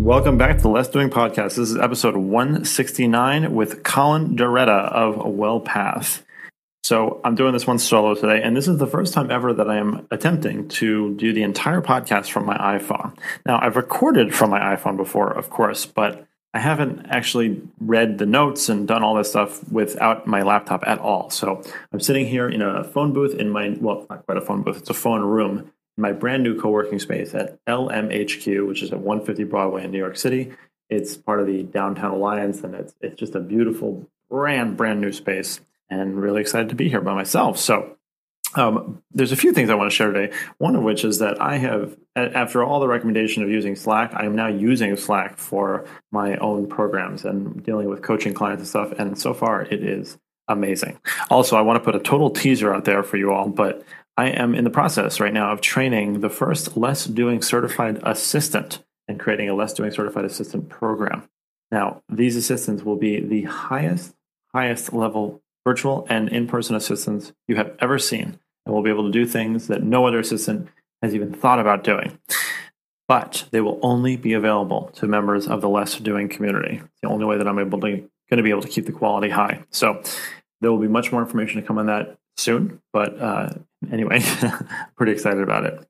Welcome back to the Less Doing Podcast. This is episode 169 with Colin Darretta of WellPath. So I'm doing this one solo today, and this is the first time ever that I am attempting to do the entire podcast from my iPhone. Now, I've recorded from my iPhone before, of course, but I haven't actually read the notes and done all this stuff without my laptop at all. So I'm sitting here in a phone booth in my, well, not quite a phone booth, it's a phone room my brand new co working space at LMHQ, which is at 150 Broadway in New York City. It's part of the Downtown Alliance, and it's, it's just a beautiful, brand, brand new space and really excited to be here by myself. So, um, there's a few things I want to share today. One of which is that I have, after all the recommendation of using Slack, I am now using Slack for my own programs and dealing with coaching clients and stuff. And so far, it is amazing. Also, I want to put a total teaser out there for you all, but I am in the process right now of training the first Less Doing certified assistant and creating a Less Doing certified assistant program. Now, these assistants will be the highest, highest level virtual and in person assistants you have ever seen, and will be able to do things that no other assistant has even thought about doing. But they will only be available to members of the Less Doing community. It's the only way that I'm able to going to be able to keep the quality high. So there will be much more information to come on that soon. But uh, anyway, pretty excited about it.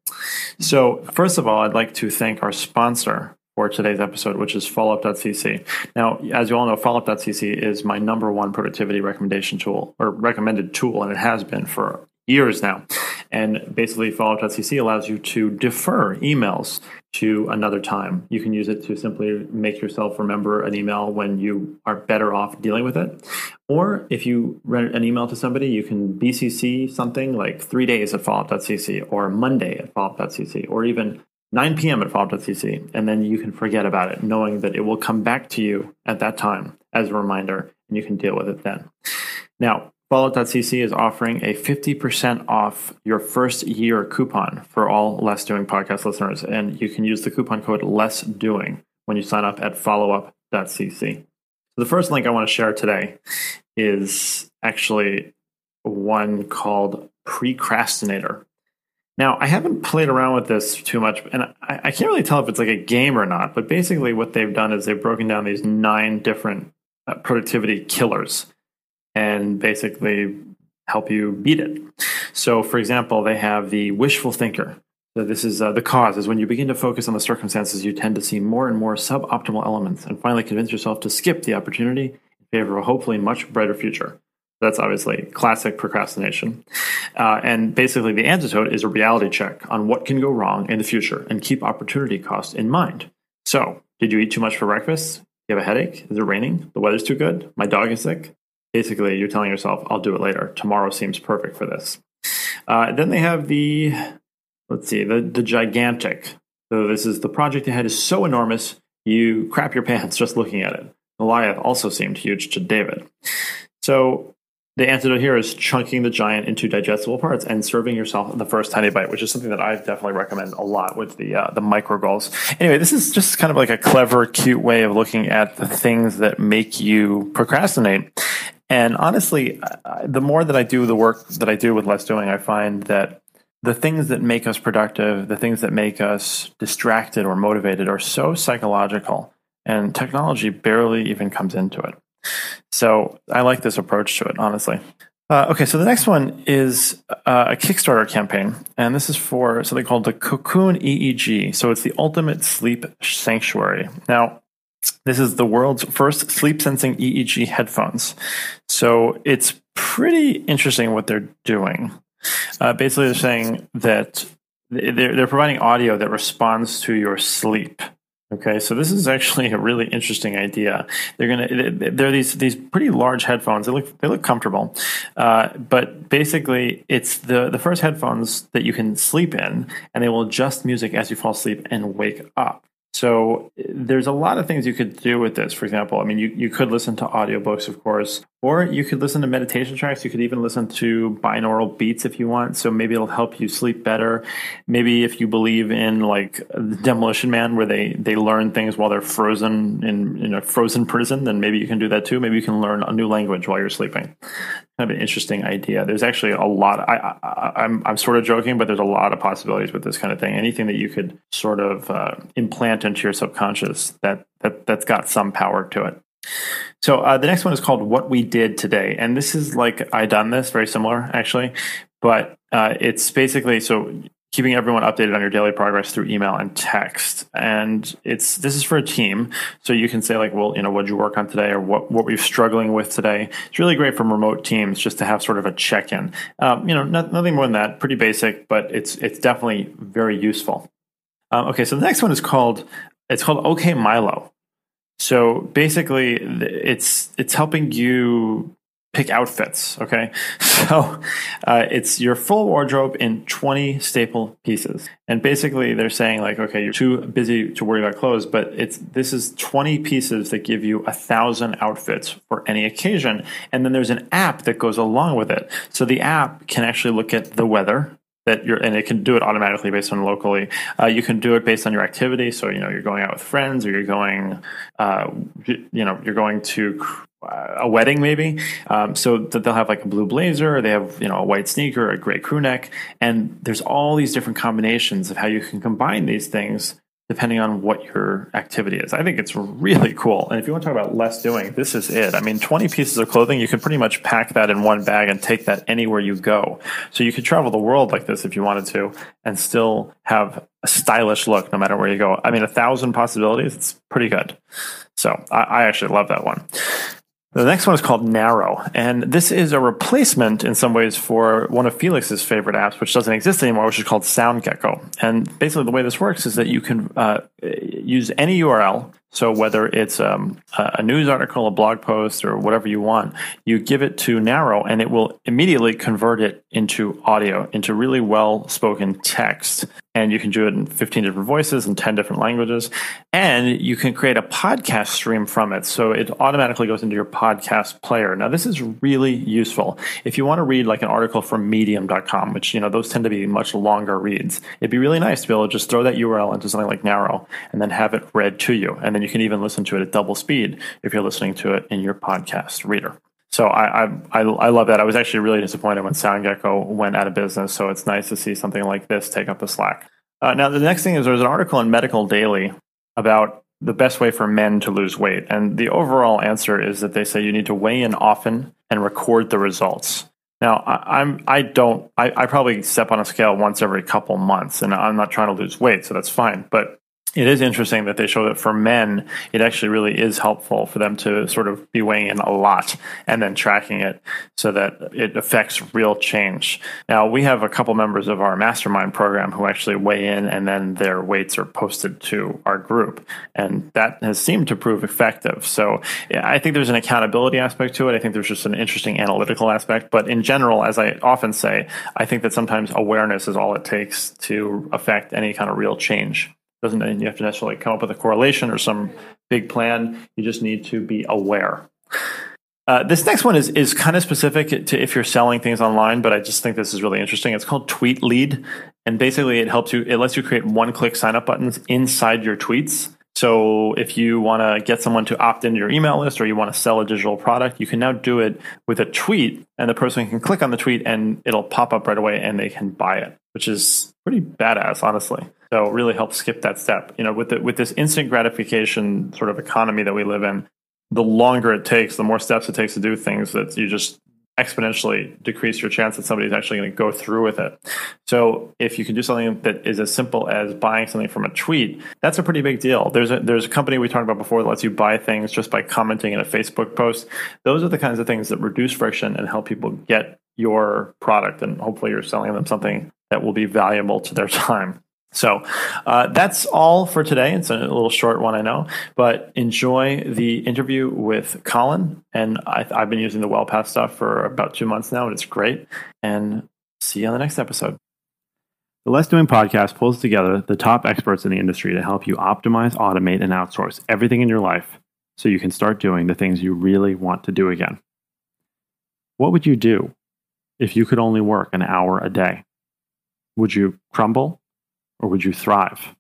So first of all, I'd like to thank our sponsor for today's episode, which is followup.cc. Now, as you all know, followup.cc is my number one productivity recommendation tool or recommended tool, and it has been for years now. And basically, followup.cc allows you to defer emails to another time. You can use it to simply make yourself remember an email when you are better off dealing with it. Or if you write an email to somebody, you can BCC something like three days at followup.cc or Monday at followup.cc or even 9 p.m. at followup.cc. And then you can forget about it, knowing that it will come back to you at that time as a reminder and you can deal with it then. Now, Follow.cc is offering a 50% off your first year coupon for all Less Doing podcast listeners. And you can use the coupon code Less Doing when you sign up at followup.cc. So the first link I want to share today is actually one called Precrastinator. Now, I haven't played around with this too much, and I, I can't really tell if it's like a game or not, but basically what they've done is they've broken down these nine different uh, productivity killers and basically help you beat it. So, for example, they have the wishful thinker. So this is uh, the cause is when you begin to focus on the circumstances, you tend to see more and more suboptimal elements, and finally convince yourself to skip the opportunity in favor of a hopefully much brighter future. That's obviously classic procrastination. Uh, and basically, the antidote is a reality check on what can go wrong in the future and keep opportunity cost in mind. So, did you eat too much for breakfast? You have a headache? Is it raining? The weather's too good? My dog is sick? Basically you're telling yourself i'll do it later. Tomorrow seems perfect for this. Uh, then they have the let's see the, the gigantic. So this is the project ahead is so enormous you crap your pants just looking at it. Goliath also seemed huge to david. So the antidote here is chunking the giant into digestible parts and serving yourself the first tiny bite, which is something that I definitely recommend a lot with the uh, the micro goals. Anyway, this is just kind of like a clever, cute way of looking at the things that make you procrastinate. And honestly, I- the more that I do the work that I do with less doing, I find that the things that make us productive, the things that make us distracted or motivated, are so psychological, and technology barely even comes into it. So I like this approach to it, honestly. Uh, okay, so the next one is uh, a Kickstarter campaign, and this is for something called the Cocoon EEG. So it's the ultimate sleep sanctuary. Now, this is the world's first sleep sensing EEG headphones. So it's pretty interesting what they're doing. Uh, basically, they're saying that they're, they're providing audio that responds to your sleep. Okay, so this is actually a really interesting idea. They're gonna they're these these pretty large headphones. They look they look comfortable, uh, but basically it's the the first headphones that you can sleep in, and they will adjust music as you fall asleep and wake up. So eh, there's a lot of things you could do with this. For example, I mean, you, you could listen to audiobooks, of course, or you could listen to meditation tracks. You could even listen to binaural beats if you want. So maybe it'll help you sleep better. Maybe if you believe in like the Demolition Man, where they, they learn things while they're frozen in, in a frozen prison, then maybe you can do that too. Maybe you can learn a new language while you're sleeping kind of an interesting idea. There's actually a lot. I, I, I'm I'm sort of joking, but there's a lot of possibilities with this kind of thing. Anything that you could sort of uh, implant into your subconscious that that that's got some power to it. So uh, the next one is called "What We Did Today," and this is like I done this very similar actually, but uh, it's basically so keeping everyone updated on your daily progress through email and text. And it's this is for a team, so you can say like, well, you know, what did you work on today, or what what were struggling with today. It's really great from remote teams just to have sort of a check in. Um, you know, not, nothing more than that. Pretty basic, but it's it's definitely very useful. Um, okay, so the next one is called it's called OK Milo. So basically, it's it's helping you pick outfits. Okay. So uh, it's your full wardrobe in 20 staple pieces. And basically they're saying like, okay, you're too busy to worry about clothes, but it's, this is 20 pieces that give you a thousand outfits for any occasion. And then there's an app that goes along with it. So the app can actually look at the weather, that you're and it can do it automatically based on locally. Uh, you can do it based on your activity. So you know you're going out with friends or you're going uh, you know you're going to a wedding maybe. Um, so that they'll have like a blue blazer they have you know a white sneaker a gray crew neck. And there's all these different combinations of how you can combine these things depending on what your activity is. I think it's really cool. And if you want to talk about less doing, this is it. I mean, 20 pieces of clothing, you can pretty much pack that in one bag and take that anywhere you go. So you could travel the world like this if you wanted to and still have a stylish look no matter where you go. I mean, a thousand possibilities, it's pretty good. So I, I actually love that one. The next one is called Narro, and this is a replacement in some ways for one of Felix's favorite apps, which doesn't exist anymore, which is called SoundGecko. And basically, the way this works is that you can uh, use any URL so whether it's um, a news article, a blog post, or whatever you want, you give it to Narro, and it will immediately convert it into audio, into really well spoken text. And you can do it in 15 different voices and 10 different languages. And you can create a podcast stream from it. So it automatically goes into your podcast player. Now, this is really useful. If you want to read like an article from medium.com, which, you know, those tend to be much longer reads, it'd be really nice to be able to just throw that URL into something like Narro and then have it read to you. And then you can even listen to it at double speed if you're listening to it in your podcast reader. So I, I, I love that. I was actually really disappointed when SoundGecko went out of business. So it's nice to see something like this take up the slack. Uh, now the next thing is there's an article in Medical Daily about the best way for men to lose weight, and the overall answer is that they say you need to weigh in often and record the results. Now I, I'm I don't I, I probably step on a scale once every couple months, and I'm not trying to lose weight, so that's fine. But it is interesting that they show that for men, it actually really is helpful for them to sort of be weighing in a lot and then tracking it so that it affects real change. Now, we have a couple members of our mastermind program who actually weigh in and then their weights are posted to our group. And that has seemed to prove effective. So I think there's an accountability aspect to it. I think there's just an interesting analytical aspect. But in general, as I often say, I think that sometimes awareness is all it takes to affect any kind of real change. Doesn't mean you have to necessarily come up with a correlation or some big plan. You just need to be aware. Uh, this next one is is kind of specific to if you're selling things online, but I just think this is really interesting. It's called Tweet Lead, and basically it helps you. It lets you create one click sign up buttons inside your tweets. So if you want to get someone to opt into your email list or you want to sell a digital product, you can now do it with a tweet, and the person can click on the tweet and it'll pop up right away, and they can buy it, which is pretty badass, honestly. So it really helps skip that step. You know, with the, with this instant gratification sort of economy that we live in, the longer it takes, the more steps it takes to do things that you just exponentially decrease your chance that somebody's actually going to go through with it. So if you can do something that is as simple as buying something from a tweet, that's a pretty big deal. There's a, there's a company we talked about before that lets you buy things just by commenting in a Facebook post. Those are the kinds of things that reduce friction and help people get your product and hopefully you're selling them something that will be valuable to their time. So uh, that's all for today. It's a little short one, I know, but enjoy the interview with Colin. And I, have been using the WellPath stuff for about two months now, and it's great. And see you on the next episode. The Less Doing podcast pulls together the top experts in the industry to help you optimize, automate, and outsource everything in your life so you can start doing the things you really want to do again. What would you do if you could only work an hour a day? Would you crumble or would you thrive?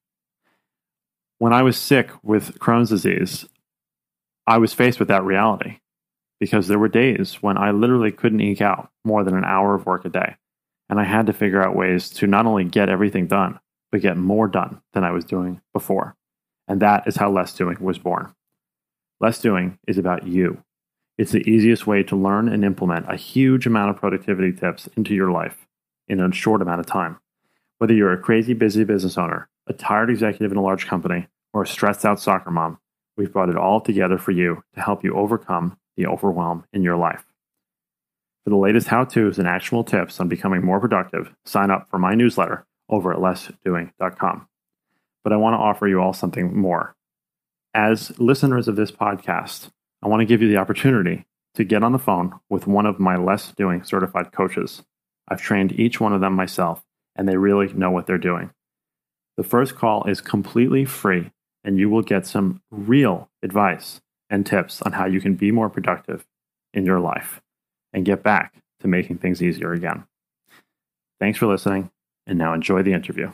When I was sick with Crohn's disease, I was faced with that reality because there were days when I literally couldn't eke out more than an hour of work a day. And I had to figure out ways to not only get everything done, but get more done than I was doing before. And that is how Less Doing was born. Less Doing is about you. It's the easiest way to learn and implement a huge amount of productivity tips into your life in a short amount of time. Whether you're a crazy busy business owner, a tired executive in a large company, or a stressed out soccer mom, we've brought it all together for you to help you overcome the overwhelm in your life. For the latest how to's and actionable tips on becoming more productive, sign up for my newsletter over at lessdoing.com. But I want to offer you all something more. As listeners of this podcast, I want to give you the opportunity to get on the phone with one of my Less Doing certified coaches. I've trained each one of them myself, and they really know what they're doing. The first call is completely free, and you will get some real advice and tips on how you can be more productive in your life and get back to making things easier again. Thanks for listening, and now enjoy the interview.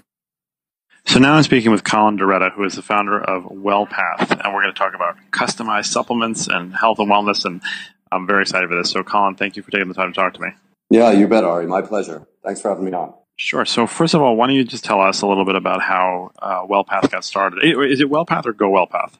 So now I'm speaking with Colin Darretta, who is the founder of WellPath, and we're going to talk about customized supplements and health and wellness. And I'm very excited for this. So, Colin, thank you for taking the time to talk to me. Yeah, you bet, Ari. My pleasure. Thanks for having me on. Sure. So, first of all, why don't you just tell us a little bit about how uh, WellPath got started? Is it WellPath or Go WellPath?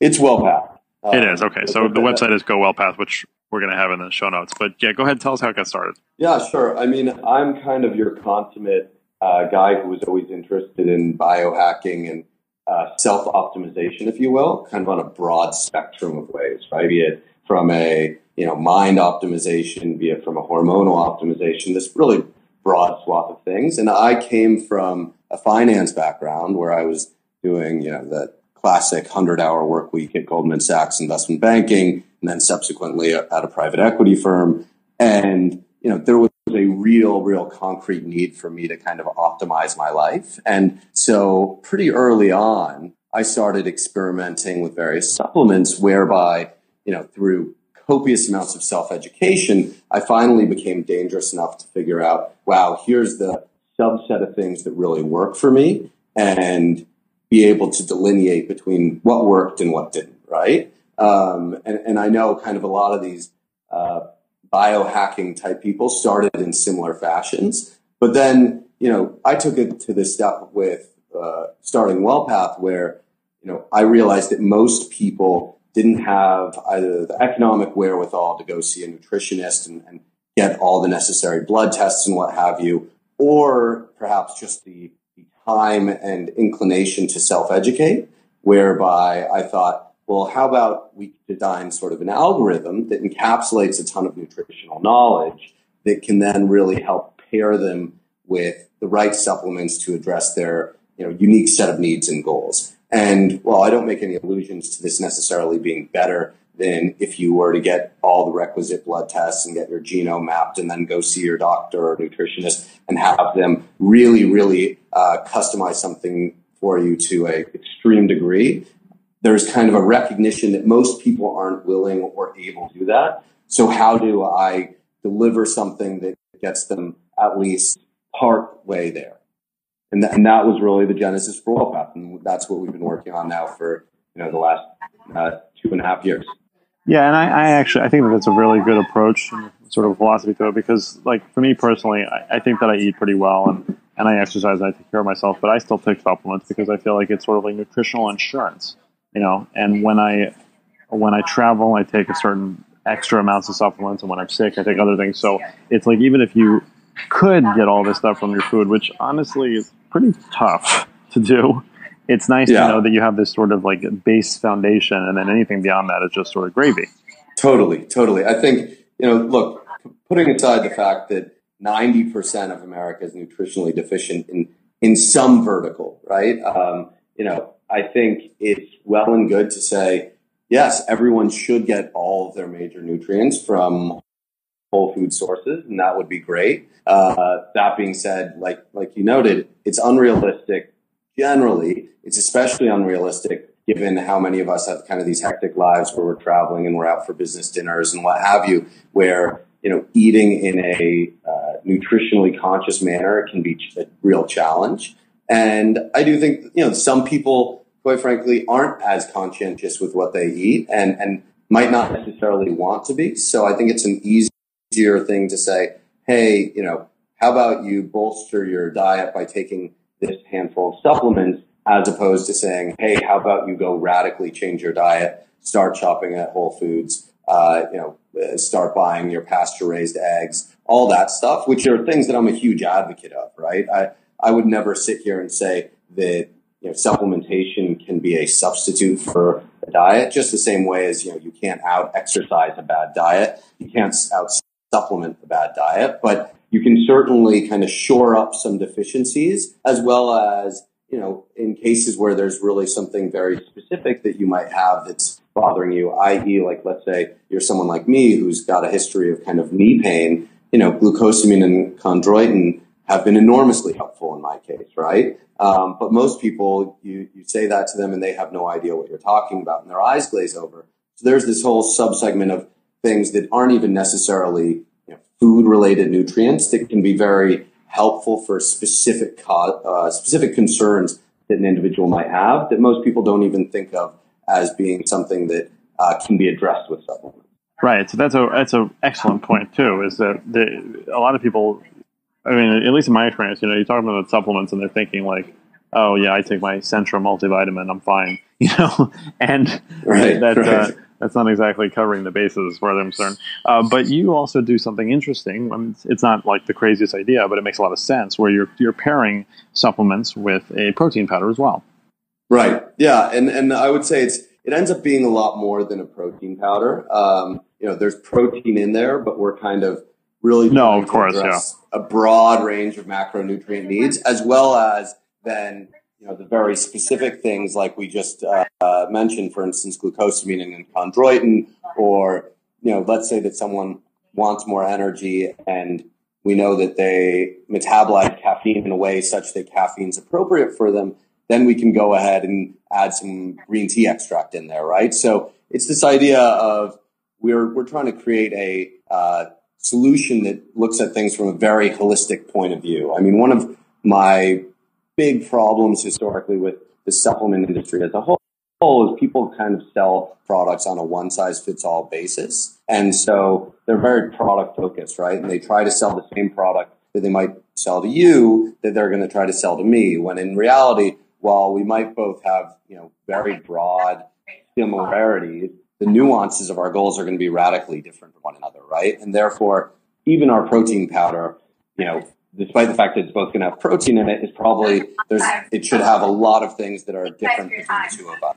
It's WellPath. Uh, it is. Okay. So, the website is Go WellPath, which we're going to have in the show notes. But yeah, go ahead and tell us how it got started. Yeah, sure. I mean, I'm kind of your consummate uh, guy who was always interested in biohacking and uh, self optimization, if you will, kind of on a broad spectrum of ways, right? Be it from a you know mind optimization, be it from a hormonal optimization, this really broad swath of things. And I came from a finance background where I was doing you know the classic hundred hour work week at Goldman Sachs investment banking, and then subsequently at a private equity firm. And you know there was a real, real concrete need for me to kind of optimize my life. And so pretty early on, I started experimenting with various supplements whereby, you know, through copious amounts of self education, I finally became dangerous enough to figure out, wow, here's the subset of things that really work for me and be able to delineate between what worked and what didn't, right? Um, and, and I know kind of a lot of these uh, biohacking type people started in similar fashions. But then, you know, I took it to this step with uh, starting WellPath where, you know, I realized that most people didn't have either the economic wherewithal to go see a nutritionist and, and get all the necessary blood tests and what have you, or perhaps just the, the time and inclination to self educate, whereby I thought, well, how about we design sort of an algorithm that encapsulates a ton of nutritional knowledge that can then really help pair them with the right supplements to address their you know, unique set of needs and goals. And while I don't make any allusions to this necessarily being better than if you were to get all the requisite blood tests and get your genome mapped and then go see your doctor or nutritionist and have them really, really uh, customize something for you to a extreme degree there's kind of a recognition that most people aren't willing or able to do that. So how do I deliver something that gets them at least part way there? And, th- and that was really the genesis for WellPath. And that's what we've been working on now for, you know, the last uh, two and a half years. Yeah. And I, I, actually, I think that that's a really good approach and sort of philosophy to it because like for me personally, I, I think that I eat pretty well and, and I exercise and I take care of myself, but I still take supplements because I feel like it's sort of like nutritional insurance you know, and when I when I travel, I take a certain extra amounts of supplements, and when I'm sick, I take other things. So it's like even if you could get all this stuff from your food, which honestly is pretty tough to do, it's nice yeah. to know that you have this sort of like base foundation, and then anything beyond that is just sort of gravy. Totally, totally. I think you know, look, putting aside the fact that ninety percent of America is nutritionally deficient in in some vertical, right? Um, you know, I think it's well and good to say, yes, everyone should get all of their major nutrients from whole food sources, and that would be great. Uh, that being said, like like you noted, it's unrealistic. Generally, it's especially unrealistic given how many of us have kind of these hectic lives where we're traveling and we're out for business dinners and what have you, where you know eating in a uh, nutritionally conscious manner can be a real challenge. And I do think you know some people, quite frankly, aren't as conscientious with what they eat and and might not necessarily want to be. So I think it's an easier thing to say, hey, you know, how about you bolster your diet by taking this handful of supplements as opposed to saying, hey, how about you go radically change your diet, start shopping at Whole Foods, uh, you know, start buying your pasture raised eggs, all that stuff, which are things that I'm a huge advocate of, right? I, I would never sit here and say that you know, supplementation can be a substitute for a diet, just the same way as you know you can't out exercise a bad diet, you can't out supplement a bad diet, but you can certainly kind of shore up some deficiencies as well as you know, in cases where there's really something very specific that you might have that's bothering you, i.e., like let's say you're someone like me who's got a history of kind of knee pain, you know, glucosamine and chondroitin have been enormously helpful in my case, right? Um, but most people, you, you say that to them and they have no idea what you're talking about and their eyes glaze over. So there's this whole subsegment of things that aren't even necessarily you know, food related nutrients that can be very helpful for specific uh, specific concerns that an individual might have that most people don't even think of as being something that uh, can be addressed with supplements. Right. So that's a that's an excellent point too. Is that the, a lot of people, I mean, at least in my experience, you know, you talk about supplements and they're thinking like, oh yeah, I take my Centrum multivitamin, I'm fine, you know, and right, that. Right. Uh, that's not exactly covering the bases as far as I'm concerned. Uh, but you also do something interesting. I mean, it's, it's, not like the craziest idea, but it makes a lot of sense where you're you're pairing supplements with a protein powder as well. Right. Yeah, and and I would say it's it ends up being a lot more than a protein powder. Um, you know, there's protein in there, but we're kind of really no, of course, yeah, a broad range of macronutrient needs as well as then you know, the very specific things like we just uh, uh, mentioned, for instance, glucosamine and chondroitin, or, you know, let's say that someone wants more energy and we know that they metabolize caffeine in a way such that caffeine is appropriate for them, then we can go ahead and add some green tea extract in there, right? So it's this idea of we're, we're trying to create a uh, solution that looks at things from a very holistic point of view. I mean, one of my big problems historically with the supplement industry as a whole is people kind of sell products on a one size fits all basis. And so they're very product focused, right? And they try to sell the same product that they might sell to you that they're going to try to sell to me. When in reality, while we might both have, you know, very broad similarities, the nuances of our goals are going to be radically different from one another, right? And therefore, even our protein powder, you know, despite the fact that it's both going to have protein in it, is probably there's it should have a lot of things that are different between the two of us.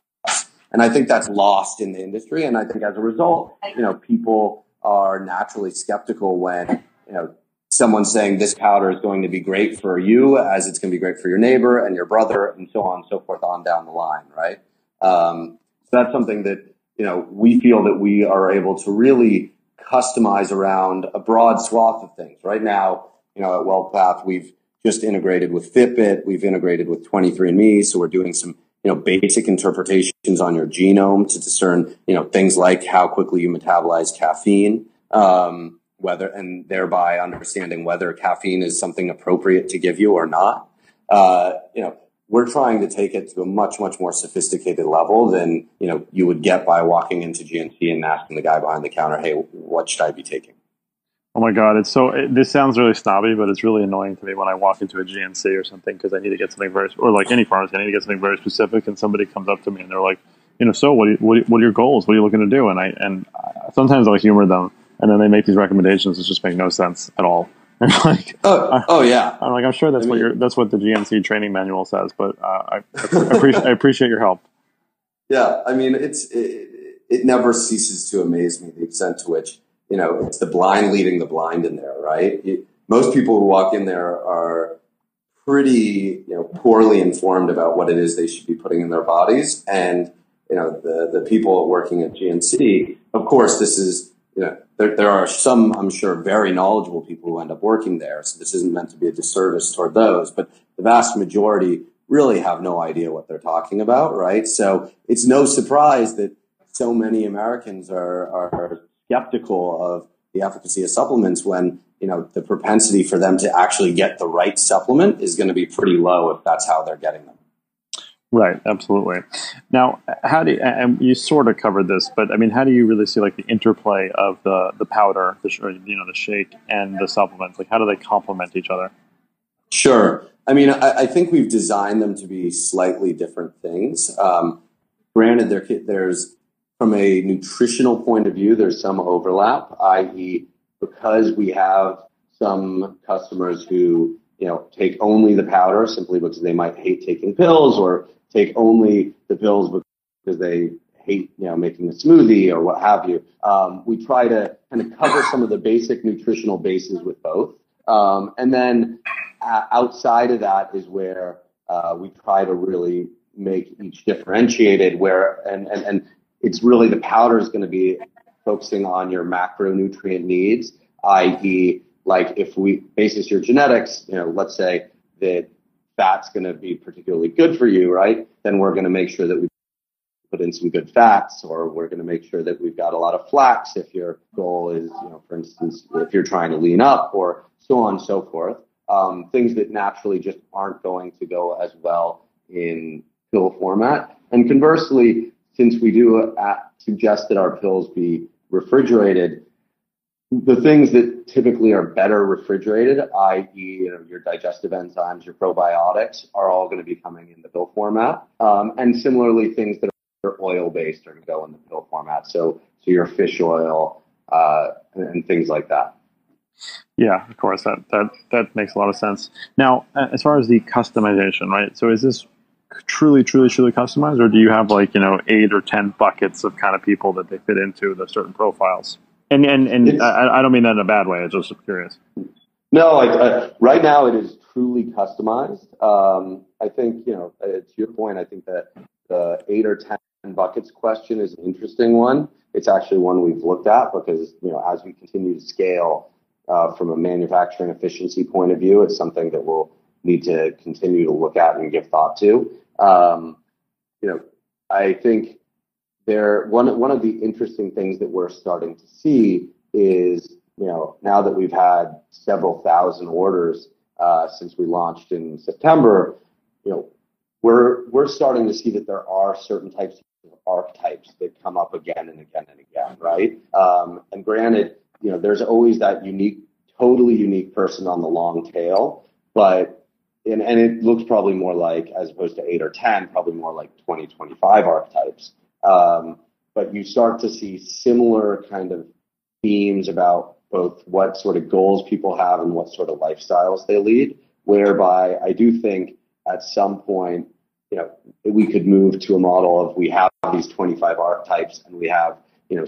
And I think that's lost in the industry. And I think as a result, you know, people are naturally skeptical when, you know, someone's saying this powder is going to be great for you as it's going to be great for your neighbor and your brother and so on and so forth on down the line, right? Um, so that's something that, you know, we feel that we are able to really customize around a broad swath of things. Right now, you know, at WellPath, we've just integrated with Fitbit. We've integrated with 23andMe. So we're doing some, you know, basic interpretations on your genome to discern, you know, things like how quickly you metabolize caffeine, um, whether, and thereby understanding whether caffeine is something appropriate to give you or not. Uh, you know, we're trying to take it to a much, much more sophisticated level than, you know, you would get by walking into GNC and asking the guy behind the counter, Hey, what should I be taking? Oh my god, it's so. It, this sounds really snobby, but it's really annoying to me when I walk into a GNC or something because I need to get something very, or like any pharmacy, I need to get something very specific, and somebody comes up to me and they're like, you know, so what? Are you, what, what are your goals? What are you looking to do? And I and sometimes I'll humor them, and then they make these recommendations that just make no sense at all. And like, oh, oh yeah, I'm like, I'm sure that's I mean, what your that's what the GNC training manual says, but uh, I, I, appreciate, I appreciate your help. Yeah, I mean, it's it, it never ceases to amaze me the extent to which you know, it's the blind leading the blind in there, right? Most people who walk in there are pretty, you know, poorly informed about what it is they should be putting in their bodies. And, you know, the, the people working at GNC, of course, this is you know, there, there are some, I'm sure, very knowledgeable people who end up working there. So this isn't meant to be a disservice toward those, but the vast majority really have no idea what they're talking about, right? So it's no surprise that so many Americans are, are skeptical of the efficacy of supplements when you know the propensity for them to actually get the right supplement is going to be pretty low if that's how they're getting them. Right, absolutely. Now, how do you, and you sort of covered this, but I mean, how do you really see like the interplay of the the powder, the you know the shake, and the supplements? Like, how do they complement each other? Sure. I mean, I, I think we've designed them to be slightly different things. Um, granted, there, there's from a nutritional point of view, there's some overlap, i.e., because we have some customers who you know take only the powder simply because they might hate taking pills or take only the pills because they hate, you know, making a smoothie or what have you. Um, we try to kind of cover some of the basic nutritional bases with both. Um, and then uh, outside of that is where uh, we try to really make each differentiated where, and, and, and it's really the powder is going to be focusing on your macronutrient needs, i.e. like if we basis your genetics, you know, let's say that fat's going to be particularly good for you, right? Then we're going to make sure that we put in some good fats, or we're going to make sure that we've got a lot of flax if your goal is, you know, for instance, if you're trying to lean up, or so on and so forth. Um, things that naturally just aren't going to go as well in pill format. And conversely, since we do uh, suggest that our pills be refrigerated, the things that typically are better refrigerated, i.e., you know, your digestive enzymes, your probiotics, are all going to be coming in the pill format. Um, and similarly, things that are oil based are going to go in the pill format. So, so your fish oil uh, and, and things like that. Yeah, of course. That that that makes a lot of sense. Now, as far as the customization, right? So, is this truly, truly, truly customized, or do you have like you know eight or ten buckets of kind of people that they fit into the certain profiles? And and and I, I, don't mean that in a bad way. I'm just curious. No, I, I, right now it is truly customized. Um, I think you know, uh, to your point, I think that the eight or ten buckets question is an interesting one. It's actually one we've looked at because you know, as we continue to scale uh, from a manufacturing efficiency point of view, it's something that we'll need to continue to look at and give thought to. Um, you know, I think there one one of the interesting things that we're starting to see is you know now that we've had several thousand orders uh, since we launched in September, you know we're we're starting to see that there are certain types of archetypes that come up again and again and again, right? Um, and granted, you know there's always that unique, totally unique person on the long tail, but and, and it looks probably more like as opposed to eight or ten, probably more like 20, 25 archetypes. Um, but you start to see similar kind of themes about both what sort of goals people have and what sort of lifestyles they lead, whereby I do think at some point, you know, we could move to a model of we have these 25 archetypes and we have, you know,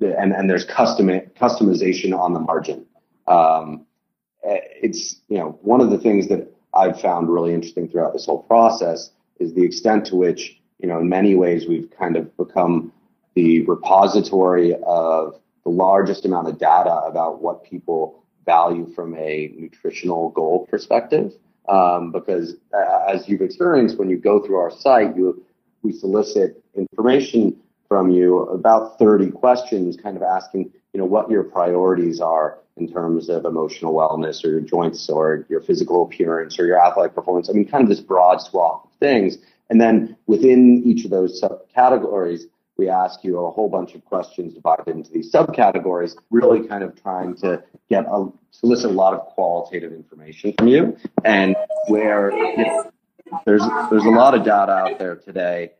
and, and there's custom customization on the margin. Um, it's, you know, one of the things that I've found really interesting throughout this whole process is the extent to which you know, in many ways, we've kind of become the repository of the largest amount of data about what people value from a nutritional goal perspective. Um, because uh, as you've experienced, when you go through our site, you we solicit information from you about 30 questions, kind of asking, you know, what your priorities are in terms of emotional wellness or your joints or your physical appearance or your athletic performance. I mean, kind of this broad swath of things. And then within each of those subcategories, we ask you a whole bunch of questions divided into these subcategories, really kind of trying to get a solicit a lot of qualitative information from you. And where you know, there's there's a lot of data out there today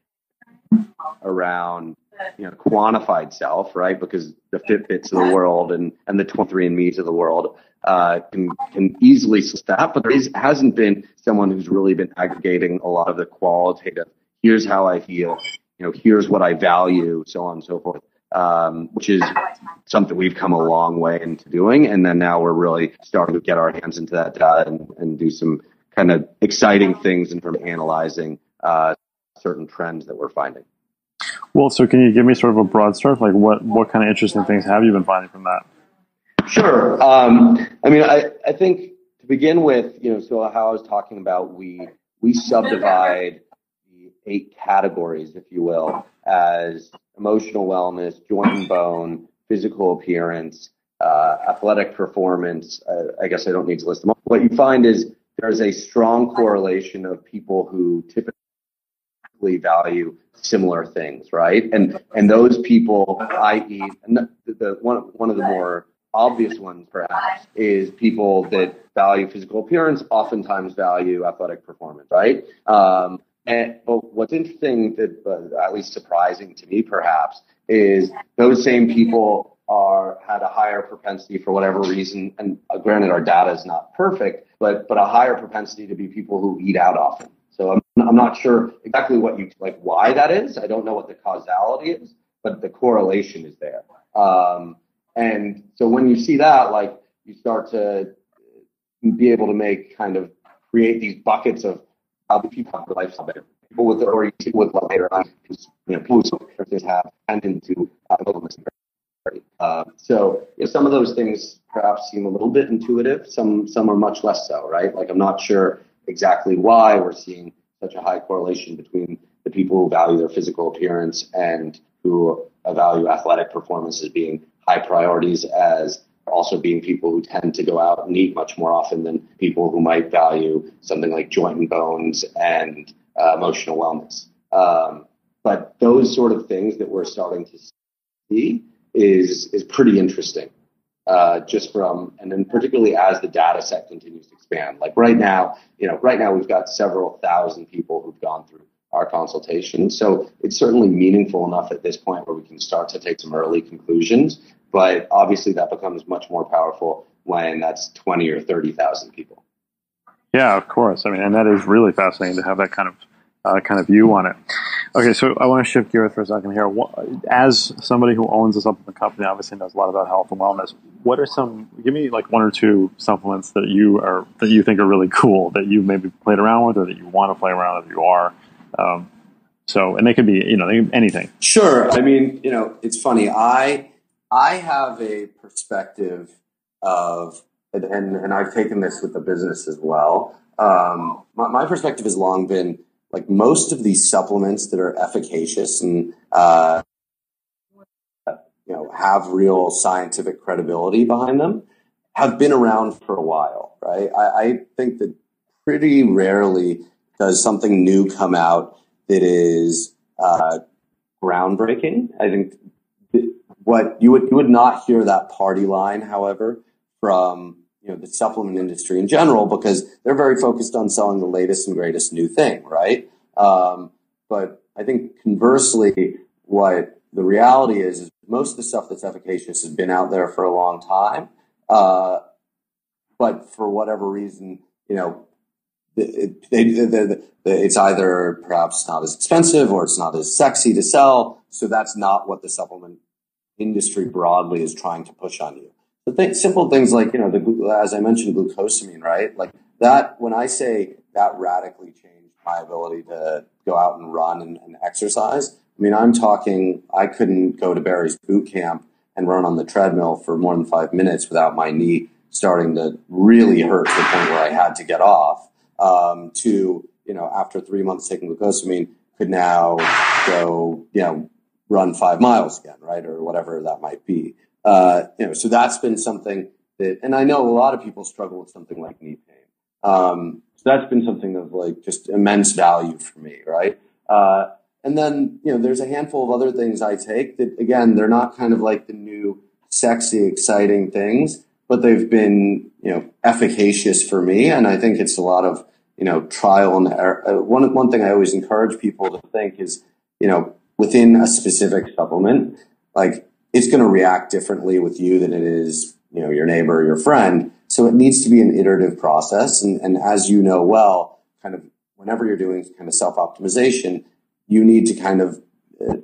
around you know quantified self, right? Because the Fitbits of the world and and the 23andMe's of the world uh, can can easily that, but there is, hasn't been someone who's really been aggregating a lot of the qualitative. Here's how I feel. You know, here's what I value, so on and so forth. Um, which is something we've come a long way into doing, and then now we're really starting to get our hands into that data and, and do some kind of exciting things in terms of analyzing uh, certain trends that we're finding. Well, so can you give me sort of a broad stroke? Like, what what kind of interesting things have you been finding from that? Sure. Um, I mean, I, I think to begin with, you know, so how I was talking about, we we subdivide the eight categories, if you will, as emotional wellness, joint and bone, physical appearance, uh, athletic performance. Uh, I guess I don't need to list them all. What you find is there's a strong correlation of people who typically value similar things, right? And and those people, i.e., the, the one one of the more obvious ones perhaps is people that value physical appearance oftentimes value athletic performance right um, and but what's interesting that uh, at least surprising to me perhaps is those same people are had a higher propensity for whatever reason and uh, granted our data is not perfect but but a higher propensity to be people who eat out often I'm, not sure exactly what you like why that is i don't know what the causality is but the correlation is there um, and so when you see that, like you start to be able to make kind of create these buckets of how the people have the lifestyle better. People with or with later on, you know, people who have tended to uh. Uh, so some of those things perhaps seem a little bit intuitive. Some some are much less so, right? Like I'm not sure exactly why we're seeing such a high correlation between the people who value their physical appearance and who value athletic performance as being high priorities as also being people who tend to go out and eat much more often than people who might value something like joint and bones and uh, emotional wellness. Um, but those sort of things that we're starting to see is is pretty interesting. Uh, just from and then particularly as the data set continues to expand. Like right now, you know, right now we've got several thousand people who've gone through our consultation. So it's certainly meaningful enough at this point where we can start to take some early conclusions. But obviously, that becomes much more powerful when that's 20 or 30,000 people. Yeah, of course. I mean, and that is really fascinating to have that kind of uh, kind of view on it. Okay, so I want to shift gears for a second here. As somebody who owns a supplement company, obviously knows a lot about health and wellness. What are some? Give me like one or two supplements that you are that you think are really cool that you maybe played around with or that you want to play around with. You are um, so, and they could be, you know, anything. Sure. I mean, you know, it's funny. I I have a perspective of, and and I've taken this with the business as well. Um, my, my, perspective has long been like most of these supplements that are efficacious and uh, you know have real scientific credibility behind them have been around for a while, right? I, I think that pretty rarely does something new come out that is uh, groundbreaking. I think what you would you would not hear that party line, however, from you know the supplement industry in general because they're very focused on selling the latest and greatest new thing, right? Um, but I think conversely, what the reality is is most of the stuff that's efficacious has been out there for a long time, uh, but for whatever reason, you know, it, they, it's either perhaps not as expensive or it's not as sexy to sell. So that's not what the supplement industry broadly is trying to push on you. The th- simple things like, you know, the, as I mentioned, glucosamine, right? Like that, when I say that radically changed my ability to go out and run and, and exercise, I mean, I'm talking, I couldn't go to Barry's boot camp and run on the treadmill for more than five minutes without my knee starting to really hurt to the point where I had to get off um, to, you know, after three months taking glucosamine, could now go, you know, run five miles again, right? Or whatever that might be. Uh, you know, so that's been something that, and I know a lot of people struggle with something like knee pain. Um, so that's been something of like just immense value for me, right? Uh, and then, you know, there's a handful of other things I take that, again, they're not kind of like the new sexy, exciting things, but they've been, you know, efficacious for me. And I think it's a lot of, you know, trial and error. Uh, one, one thing I always encourage people to think is, you know, within a specific supplement, like it's going to react differently with you than it is, you know, your neighbor or your friend. So it needs to be an iterative process. And, and as you know well, kind of whenever you're doing kind of self optimization, you need to kind of uh,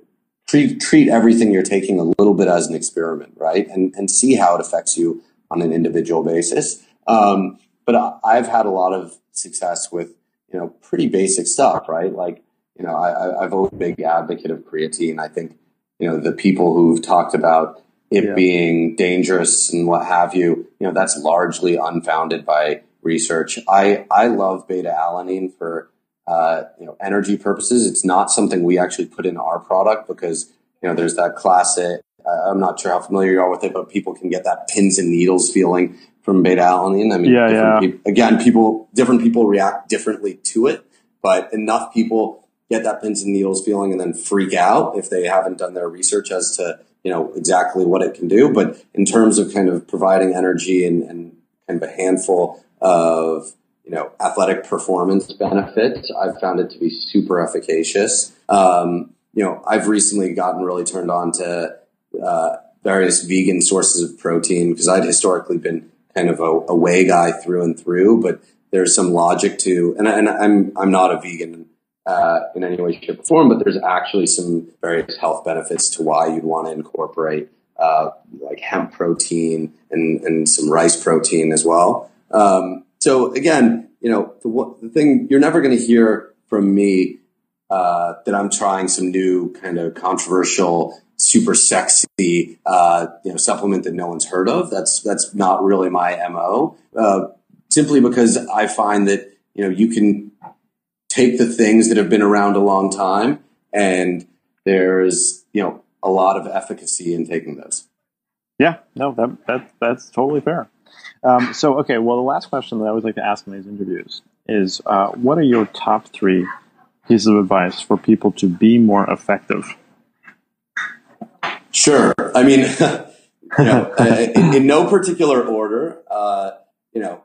treat, treat everything you're taking a little bit as an experiment, right? And, and see how it affects you on an individual basis. Um, but I've had a lot of success with, you know, pretty basic stuff, right? Like, you know, I, I've always been a big advocate of creatine. I think, you know, the people who've talked about it Yeah. being dangerous and what have you, you know, that's largely unfounded by research. I, I love beta alanine for, uh, you know, energy purposes. It's not something we actually put in our product because, you know, there's that classic, uh, I'm not sure how familiar you are with it, but people can get that pins and needles feeling from beta alanine. I mean, Yeah, different yeah. peop- again, people, different people react differently to it, but enough people get that pins and needles feeling and then freak out if they haven't done their research as to, you know, exactly what it can do. But in terms of kind of providing energy and, and kind of a handful of, you know, athletic performance benefits, I've found it to be super efficacious. Um, you know, I've recently gotten really turned on to uh, various vegan sources of protein because I'd historically been kind of a, a whey guy through and through, but there's some logic to, and, and I'm I'm not a vegan uh, in any way, shape, or form, but there's actually some various health benefits to why you'd want to incorporate uh, like hemp protein and, and some rice protein as well. Um, so again, you know, the, the thing you're never going to hear from me uh, that I'm trying some new kind of controversial, super sexy, uh, you know, supplement that no one's heard of. That's that's not really my mo. Uh, simply because I find that you know you can take the things that have been around a long time, and there's you know a lot of efficacy in taking those. Yeah, no, that, that that's totally fair. Um, so, okay, well, the last question that I always like to ask in these interviews is, uh, what are your top three pieces of advice for people to be more effective? Sure. I mean, you know, uh, in, in no particular order. Uh, you know,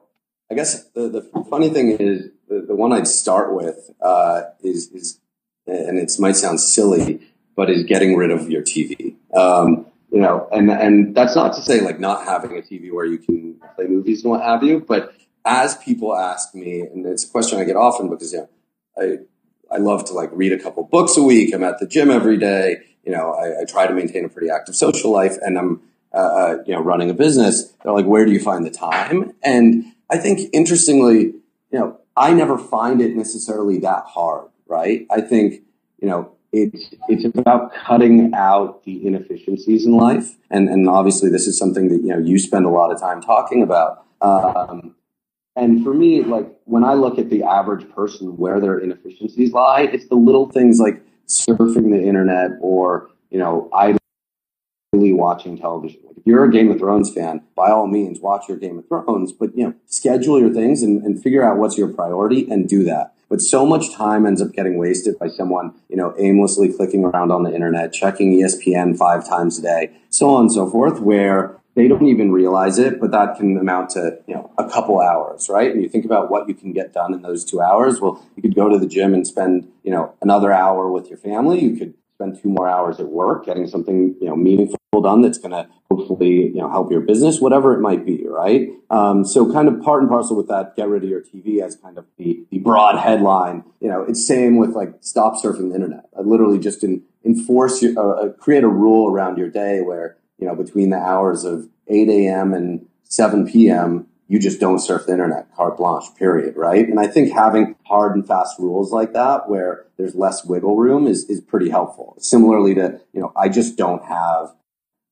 I guess the, the funny thing is the, the one I'd start with uh, is is, and it might sound silly, but is getting rid of your TV. Um, you know, and and that's not to say like not having a TV where you can play movies and what have you, but as people ask me, and it's a question I get often because you know, I I love to like read a couple books a week. I'm at the gym every day. You know, I, I try to maintain a pretty active social life, and I'm uh, uh, you know running a business. They're like, where do you find the time? And I think interestingly, you know, I never find it necessarily that hard, right? I think you know it's it's about cutting out the inefficiencies in life, and and obviously this is something that you know you spend a lot of time talking about. Um, and for me, like when I look at the average person where their inefficiencies lie, it's the little things like surfing the internet or, you know, watching television. Like if you're a Game of Thrones fan, by all means, watch your Game of Thrones, but, you know, schedule your things and, and figure out what's your priority and do that. But so much time ends up getting wasted by someone, you know, aimlessly clicking around on the internet, checking ESPN five times a day, so on and so forth, where they don't even realize it, but that can amount to, you know, a couple hours, right? And you think about what you can get done in those two hours. Well, you could go to the gym and spend, you know, another hour with your family. You could spend two more hours at work getting something, you know, meaningful done that's going to hopefully, you know, help your business, whatever it might be, right? Um, so kind of part and parcel with that, get rid of your TV as kind of the, the broad headline. You know, it's same with like stop surfing the internet. I literally just in, enforce your, uh, uh, create a rule around your day where, you know, between the hours of 8 a.m. and 7 p.m., you just don't surf the internet, carte blanche, period, right? And I think having hard and fast rules like that, where there's less wiggle room, is is pretty helpful. Similarly to, you know, I just don't have,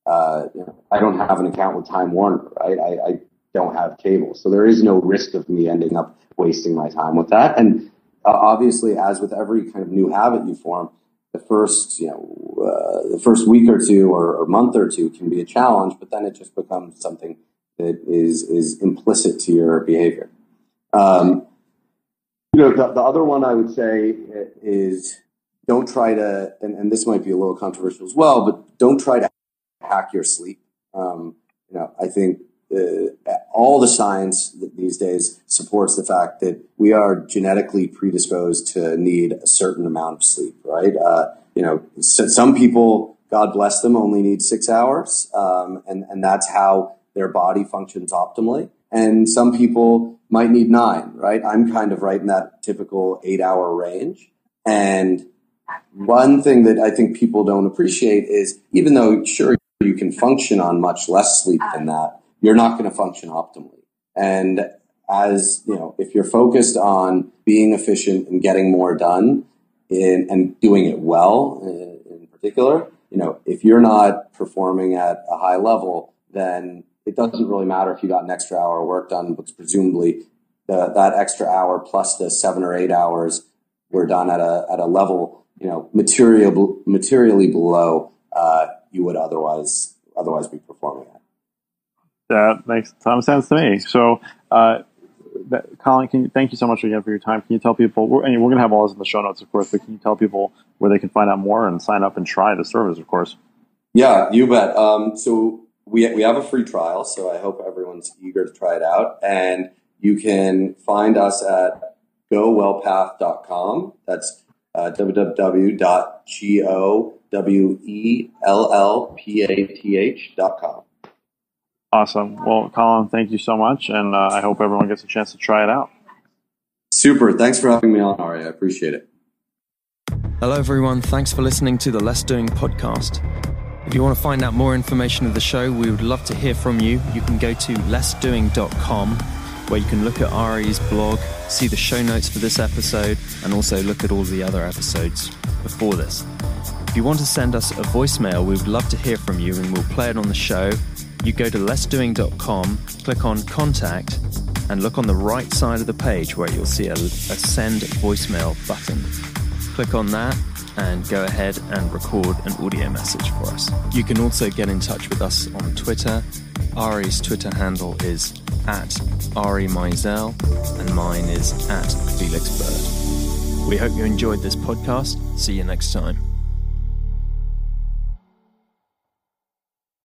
uh, I don't have an account with Time Warner, right? I, I don't have cable, so there is no risk of me ending up wasting my time with that. And uh, obviously, as with every kind of new habit you form, the first, you know, uh, the first week or two or, or month or two can be a challenge, but then it just becomes something that is is implicit to your behavior. Um, you know, the, the other one I would say is don't try to, and, and this might be a little controversial as well, but don't try to hack your sleep. Um, you know, I think uh, all the science these days supports the fact that we are genetically predisposed to need a certain amount of sleep, right? Uh, you know, so some people, God bless them, only need six hours, um, and and that's how their body functions optimally. And some people might need nine, right? I'm kind of right in that typical eight hour range. And one thing that I think people don't appreciate is even though sure you can function on much less sleep than that, you're not going to function optimally. And as you know, if you're focused on being efficient and getting more done, in, and doing it well in, in particular, you know, if you're not performing at a high level, then it doesn't really matter if you got an extra hour of work done, because presumably the, that extra hour plus the seven or eight hours were done at a, at a level, you know, material, materially below uh, you would otherwise otherwise be performing at. That makes of sense to me. So, uh, that, Colin, can you, thank you so much again for your time. Can you tell people, we're, and we're going to have all this in the show notes, of course, but can you tell people where they can find out more and sign up and try the service, of course? Yeah, you bet. Um, so we, we have a free trial, so I hope everyone's eager to try it out. And you can find us at gowellpath.com. That's uh, www.gowellpath.com. Awesome. Well, Colin, thank you so much, and uh, I hope everyone gets a chance to try it out. Super. Thanks for having me on, Ari. I appreciate it. Hello, everyone. Thanks for listening to the Less Doing podcast. If you want to find out more information of the show, we would love to hear from you. You can go to lessdoing.com where you can look at Ari's blog, see the show notes for this episode, and also look at all the other episodes before this. If you want to send us a voicemail, we would love to hear from you and we'll play it on the show you go to lessdoing.com, click on contact, and look on the right side of the page where you'll see a, a send voicemail button. Click on that and go ahead and record an audio message for us. You can also get in touch with us on Twitter. Ari's Twitter handle is at Ari Meisel, and mine is at Felix Bird. We hope you enjoyed this podcast. See you next time.